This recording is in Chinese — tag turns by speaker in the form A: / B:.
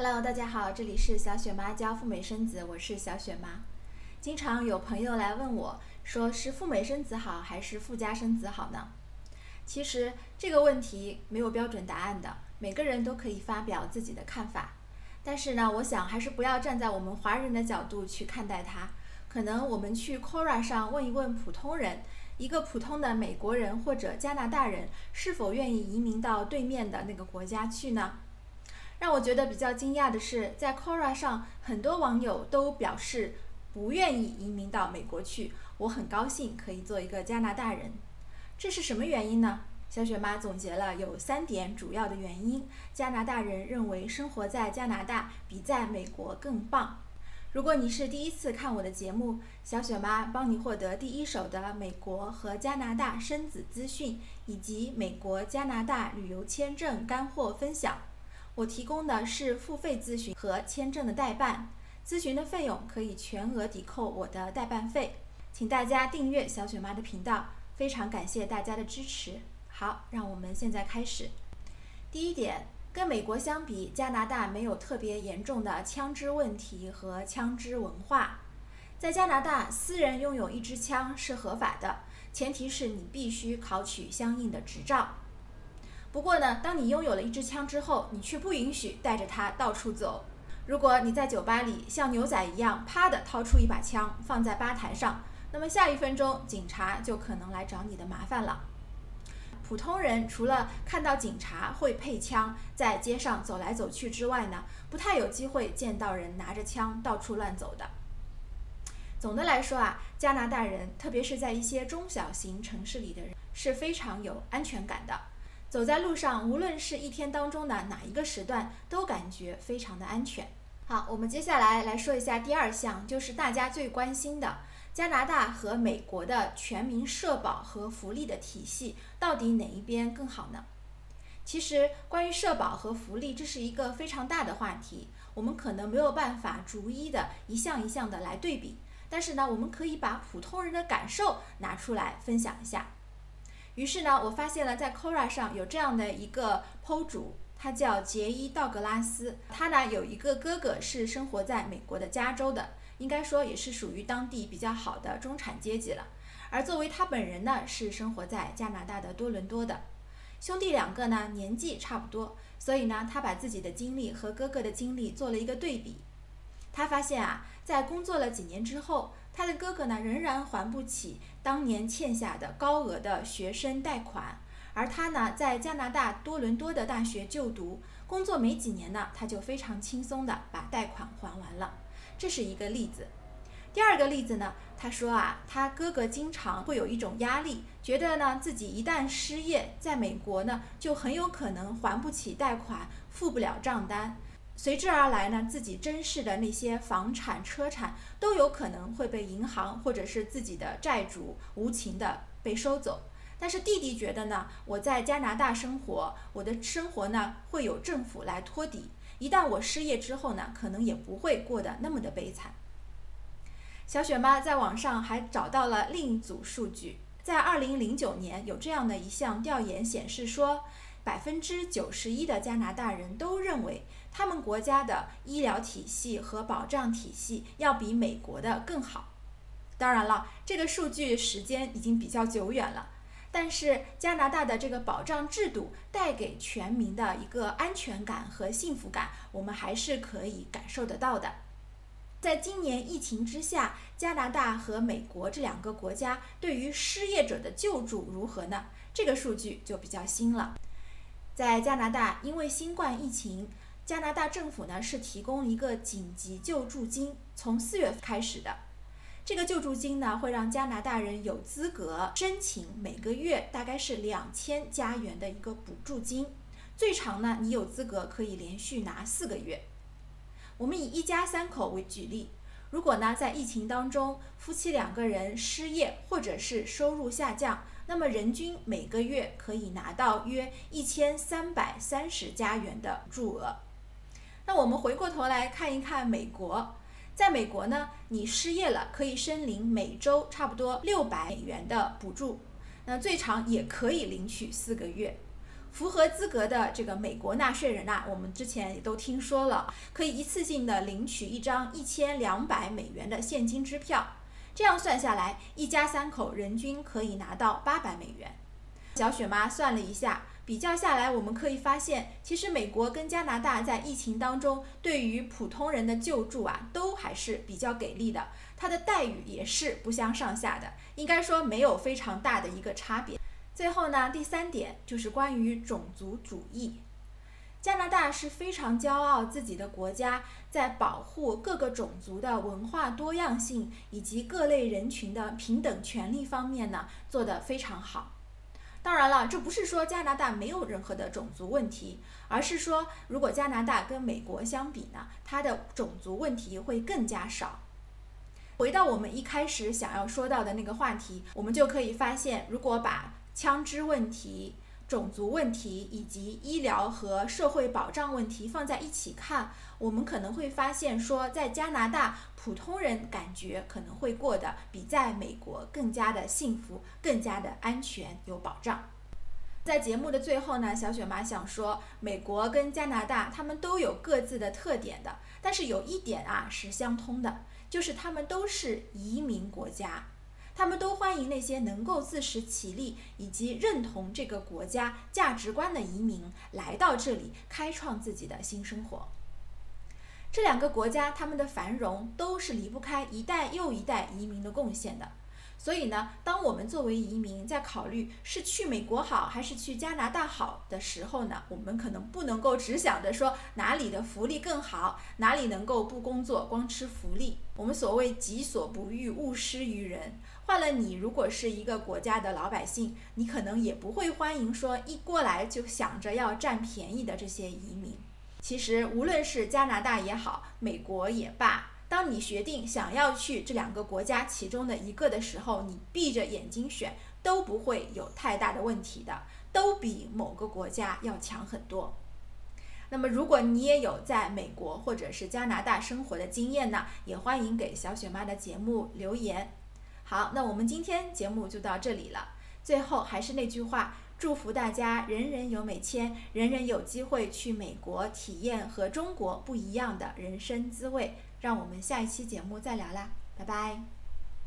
A: Hello，大家好，这里是小雪妈教赴美生子，我是小雪妈。经常有朋友来问我，说是赴美生子好还是赴加生子好呢？其实这个问题没有标准答案的，每个人都可以发表自己的看法。但是呢，我想还是不要站在我们华人的角度去看待它。可能我们去 Quora 上问一问普通人，一个普通的美国人或者加拿大人是否愿意移民到对面的那个国家去呢？让我觉得比较惊讶的是，在 Quora 上，很多网友都表示不愿意移民到美国去。我很高兴可以做一个加拿大人，这是什么原因呢？小雪妈总结了有三点主要的原因。加拿大人认为生活在加拿大比在美国更棒。如果你是第一次看我的节目，小雪妈帮你获得第一手的美国和加拿大生子资讯，以及美国、加拿大旅游签证干货分享。我提供的是付费咨询和签证的代办，咨询的费用可以全额抵扣我的代办费，请大家订阅小雪妈的频道，非常感谢大家的支持。好，让我们现在开始。第一点，跟美国相比，加拿大没有特别严重的枪支问题和枪支文化。在加拿大，私人拥有一支枪是合法的，前提是你必须考取相应的执照。不过呢，当你拥有了一支枪之后，你却不允许带着它到处走。如果你在酒吧里像牛仔一样啪的掏出一把枪放在吧台上，那么下一分钟警察就可能来找你的麻烦了。普通人除了看到警察会配枪在街上走来走去之外呢，不太有机会见到人拿着枪到处乱走的。总的来说啊，加拿大人，特别是在一些中小型城市里的人，是非常有安全感的。走在路上，无论是一天当中的哪一个时段，都感觉非常的安全。好，我们接下来来说一下第二项，就是大家最关心的加拿大和美国的全民社保和福利的体系，到底哪一边更好呢？其实，关于社保和福利，这是一个非常大的话题，我们可能没有办法逐一的一项一项的来对比，但是呢，我们可以把普通人的感受拿出来分享一下。于是呢，我发现了在 Quora 上有这样的一个 PO 主，他叫杰伊·道格拉斯。他呢有一个哥哥是生活在美国的加州的，应该说也是属于当地比较好的中产阶级了。而作为他本人呢，是生活在加拿大的多伦多的。兄弟两个呢年纪差不多，所以呢他把自己的经历和哥哥的经历做了一个对比。他发现啊，在工作了几年之后，他的哥哥呢仍然还不起当年欠下的高额的学生贷款，而他呢在加拿大多伦多的大学就读，工作没几年呢，他就非常轻松的把贷款还完了。这是一个例子。第二个例子呢，他说啊，他哥哥经常会有一种压力，觉得呢自己一旦失业，在美国呢就很有可能还不起贷款，付不了账单。随之而来呢，自己珍视的那些房产、车产都有可能会被银行或者是自己的债主无情的被收走。但是弟弟觉得呢，我在加拿大生活，我的生活呢会有政府来托底。一旦我失业之后呢，可能也不会过得那么的悲惨。小雪妈在网上还找到了另一组数据，在二零零九年有这样的一项调研显示说。百分之九十一的加拿大人都认为，他们国家的医疗体系和保障体系要比美国的更好。当然了，这个数据时间已经比较久远了，但是加拿大的这个保障制度带给全民的一个安全感和幸福感，我们还是可以感受得到的。在今年疫情之下，加拿大和美国这两个国家对于失业者的救助如何呢？这个数据就比较新了。在加拿大，因为新冠疫情，加拿大政府呢是提供一个紧急救助金，从四月份开始的。这个救助金呢会让加拿大人有资格申请每个月大概是两千加元的一个补助金，最长呢你有资格可以连续拿四个月。我们以一家三口为举例，如果呢在疫情当中夫妻两个人失业或者是收入下降。那么人均每个月可以拿到约一千三百三十加元的助额。那我们回过头来看一看美国，在美国呢，你失业了可以申领每周差不多六百美元的补助，那最长也可以领取四个月。符合资格的这个美国纳税人呐，我们之前也都听说了，可以一次性的领取一张一千两百美元的现金支票。这样算下来，一家三口人均可以拿到八百美元。小雪妈算了一下，比较下来，我们可以发现，其实美国跟加拿大在疫情当中对于普通人的救助啊，都还是比较给力的，它的待遇也是不相上下的，应该说没有非常大的一个差别。最后呢，第三点就是关于种族主义。加拿大是非常骄傲自己的国家在保护各个种族的文化多样性以及各类人群的平等权利方面呢，做得非常好。当然了，这不是说加拿大没有任何的种族问题，而是说如果加拿大跟美国相比呢，它的种族问题会更加少。回到我们一开始想要说到的那个话题，我们就可以发现，如果把枪支问题、种族问题以及医疗和社会保障问题放在一起看，我们可能会发现说，在加拿大，普通人感觉可能会过得比在美国更加的幸福、更加的安全、有保障。在节目的最后呢，小雪妈想说，美国跟加拿大他们都有各自的特点的，但是有一点啊是相通的，就是他们都是移民国家。他们都欢迎那些能够自食其力以及认同这个国家价值观的移民来到这里开创自己的新生活。这两个国家他们的繁荣都是离不开一代又一代移民的贡献的。所以呢，当我们作为移民在考虑是去美国好还是去加拿大好的时候呢，我们可能不能够只想着说哪里的福利更好，哪里能够不工作光吃福利。我们所谓己所不欲，勿施于人。换了你，如果是一个国家的老百姓，你可能也不会欢迎说一过来就想着要占便宜的这些移民。其实，无论是加拿大也好，美国也罢。当你决定想要去这两个国家其中的一个的时候，你闭着眼睛选都不会有太大的问题的，都比某个国家要强很多。那么，如果你也有在美国或者是加拿大生活的经验呢，也欢迎给小雪妈的节目留言。好，那我们今天节目就到这里了。最后还是那句话，祝福大家人人有美签，人人有机会去美国体验和中国不一样的人生滋味。让我们下一期节目再聊啦，拜拜。